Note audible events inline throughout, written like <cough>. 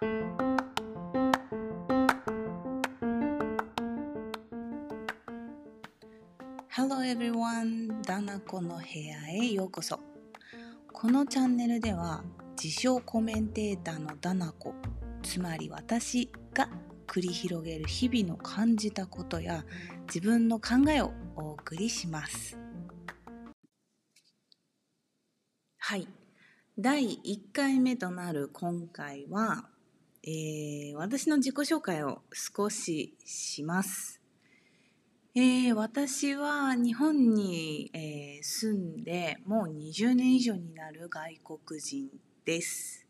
Hello everyone! ダナコの部屋へようこそ。このチャンネルでは自称コメンテーターのダナコ、つまり私が繰り広げる日々の感じたことや自分の考えをお送りします。はい。第1回目となる今回は、えー、私の自己紹介を少しします。えー、私は日本に、えー、住んでもう20年以上になる外国人です。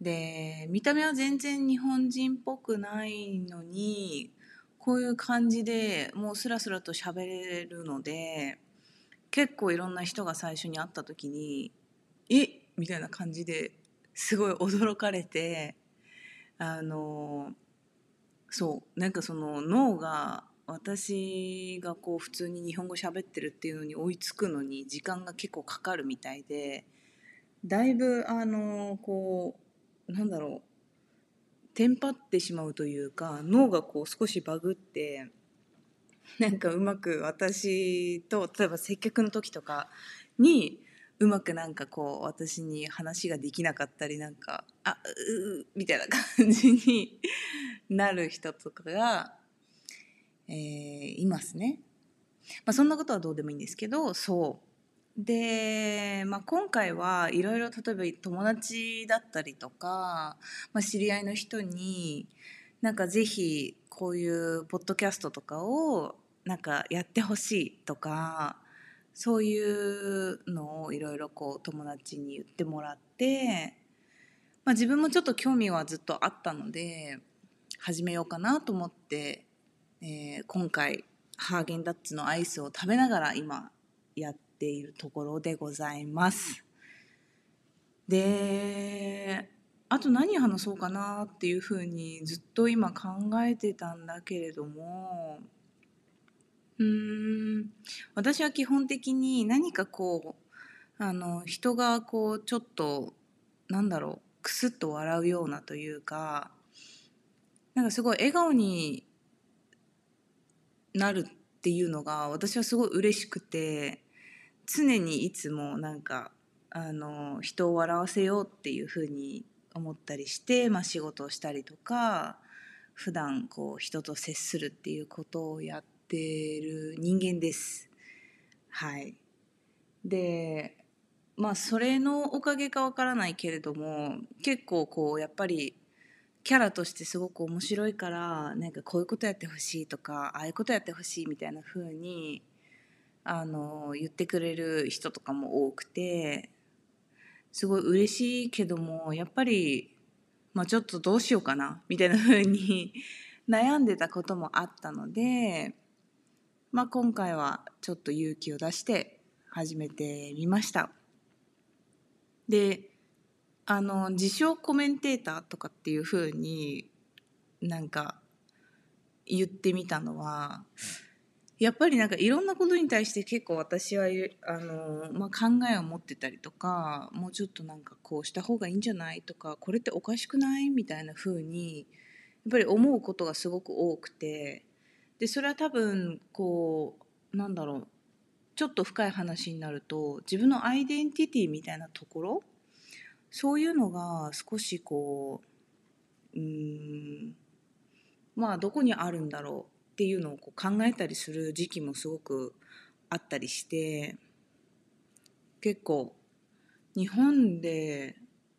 で見た目は全然日本人っぽくないのにこういう感じでもうスラスラと喋れるので結構いろんな人が最初に会った時に「え？っみたいな感じですごい驚かれてあのそうなんかその脳が私がこう普通に日本語喋ってるっていうのに追いつくのに時間が結構かかるみたいでだいぶあのこうなんだろうテンパってしまうというか脳がこう少しバグってなんかうまく私と例えば接客の時とかにうまくなんかこう私に話ができなかったりなんかあうみたいな感じになる人とかがえー、いますね。まあ、そんなことはどうでもいいんですけどそうで、まあ、今回はいろいろ例えば友達だったりとか、まあ、知り合いの人になんかぜひこういうポッドキャストとかをなんかやってほしいとかそういうのをいろいろこう友達に言ってもらって、まあ、自分もちょっと興味はずっとあったので始めようかなと思ってえー、今回ハーゲンダッツのアイスを食べながら今やっているところでございます。であと何話そうかなっていうふうにずっと今考えてたんだけれどもうん。私は基本的に何かこうあの人がこうちょっとなんだろうクスッと笑うようなというかなんかすごい笑顔になるっていうのが私はすごい嬉しくて常にいつもなんかあの人を笑わせようっていうふうに思ったりして、まあ、仕事をしたりとか普段こう人と接するっていうことをやっててる人間です。はい、でまあそれのおかげかわからないけれども結構こうやっぱりキャラとしてすごく面白いからなんかこういうことやってほしいとかああいうことやってほしいみたいな風にあの言ってくれる人とかも多くてすごい嬉しいけどもやっぱり、まあ、ちょっとどうしようかなみたいな風に <laughs> 悩んでたこともあったので、まあ、今回はちょっと勇気を出して始めてみました。であの自称コメンテーターとかっていうふうになんか言ってみたのはやっぱりなんかいろんなことに対して結構私はあの、まあ、考えを持ってたりとかもうちょっとなんかこうした方がいいんじゃないとかこれっておかしくないみたいな風にやっぱり思うことがすごく多くてでそれは多分こうなんだろうちょっと深い話になると自分のアイデンティティみたいなところそういうのが少しこううんまあどこにあるんだろうっていうのをこう考えたりする時期もすごくあったりして結構日本で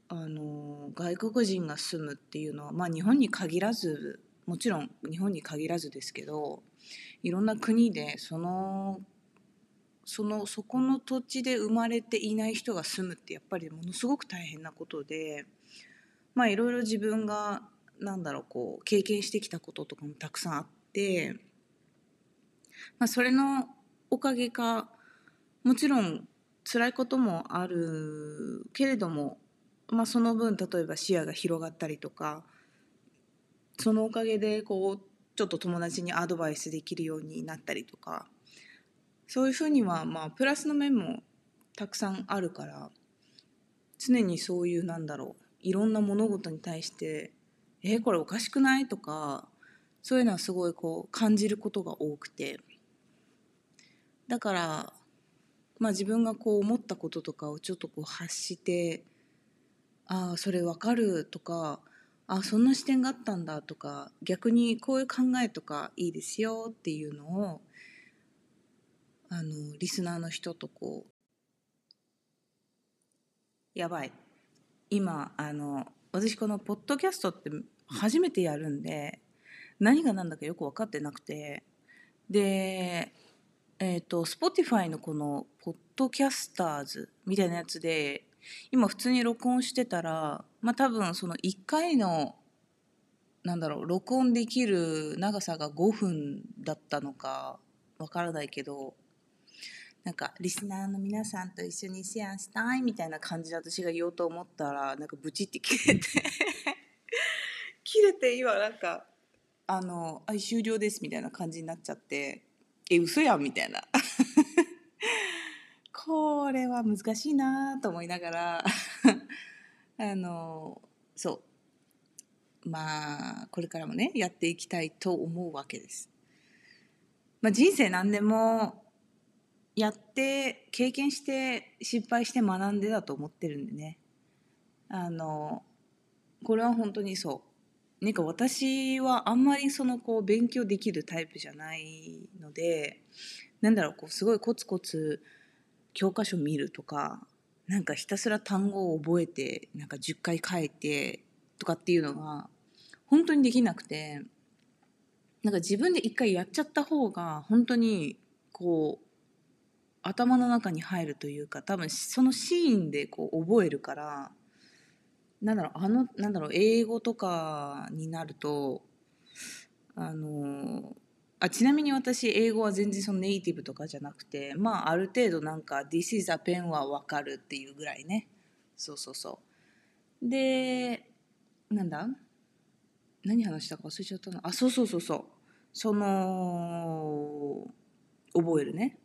あの外国人が住むっていうのはまあ日本に限らずもちろん日本に限らずですけどいろんな国でそのそのそこの土地で生まれていない人が住むってやっぱりものすごく大変なことでまあいろいろ自分がなんだろうこう経験してきたこととかもたくさんあって、まあ、それのおかげかもちろん辛いこともあるけれども、まあ、その分例えば視野が広がったりとかそのおかげでこうちょっと友達にアドバイスできるようになったりとかそういうふうにはまあプラスの面もたくさんあるから常にそういうなんだろういろんな物事に対して「えこれおかしくない?」とかそういうのはすごいこう感じることが多くてだからまあ自分がこう思ったこととかをちょっとこう発して「ああそれわかる」とか「あそんな視点があったんだ」とか逆にこういう考えとかいいですよっていうのをあのリスナーの人とこうやばい。今あの私このポッドキャストって初めてやるんで何が何だかよく分かってなくてでえっ、ー、と Spotify のこのポッドキャスターズみたいなやつで今普通に録音してたらまあ多分その1回のなんだろう録音できる長さが5分だったのかわからないけどなんかリスナーの皆さんと一緒にシェアしたいみたいな感じで私が言おうと思ったらなんかブチって切れて <laughs> 切れて今なんかあの「あ終了です」みたいな感じになっちゃって「え嘘やん」みたいな。これは難しいなと思いながら。<laughs> あのそう。まあこれからもねやっていきたいと思うわけです。まあ、人生何でもやって経験して失敗して学んでだと思ってるんでね。あのこれは本当にそう。なんか私はあんまりそのこう勉強できるタイプじゃないのでなんだろうこうすごいコツコツ教科書見るとかなんかひたすら単語を覚えてなんか10回書いてとかっていうのが本当にできなくてなんか自分で一回やっちゃった方が本当にこう頭の中に入るというか多分そのシーンでこう覚えるからなんだろうあのなんだろう英語とかになるとあのあちなみに私英語は全然そのネイティブとかじゃなくてまあある程度なんか「This is a pen」は分かるっていうぐらいね。そうそうそう。でなんだ？何話したか忘れちゃったのあそうそうそうそう。その覚えるね。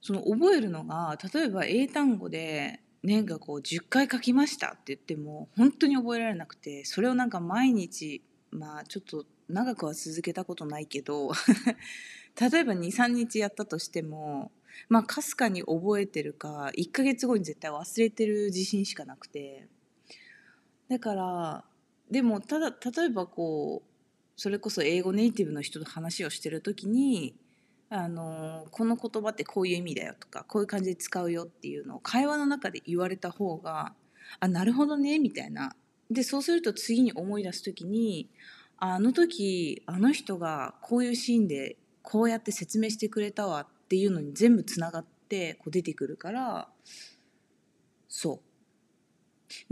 その覚えるのが例えば英単語で年がこう10回書きましたって言っても本当に覚えられなくてそれをなんか毎日まあちょっと長くは続けたことないけど <laughs> 例えば23日やったとしてもまあかすかに覚えてるか1ヶ月後に絶対忘れてる自信しかなくて。だからでもただ例えばこうそれこそ英語ネイティブの人と話をしてる時にあのこの言葉ってこういう意味だよとかこういう感じで使うよっていうのを会話の中で言われた方があなるほどねみたいなでそうすると次に思い出す時にあの時あの人がこういうシーンでこうやって説明してくれたわっていうのに全部つながってこう出てくるからそう。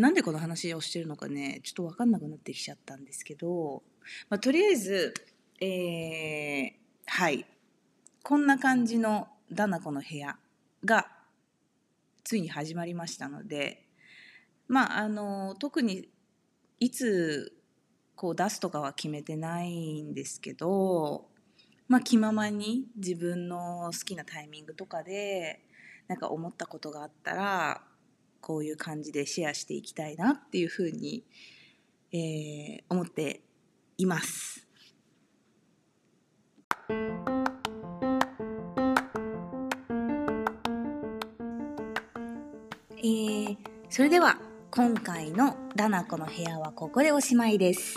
なんでこの話をしてるのかねちょっと分かんなくなってきちゃったんですけど、まあ、とりあえずえー、はい。こんな感じのダナコの部屋がついに始まりましたのでまああの特にいつこう出すとかは決めてないんですけどまあ気ままに自分の好きなタイミングとかでなんか思ったことがあったらこういう感じでシェアしていきたいなっていうふうに、えー、思っています。えー、それでは今回のダナコの部屋はここでおしまいです。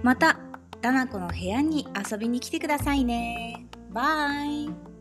またダナコの部屋に遊びに来てくださいね。バイ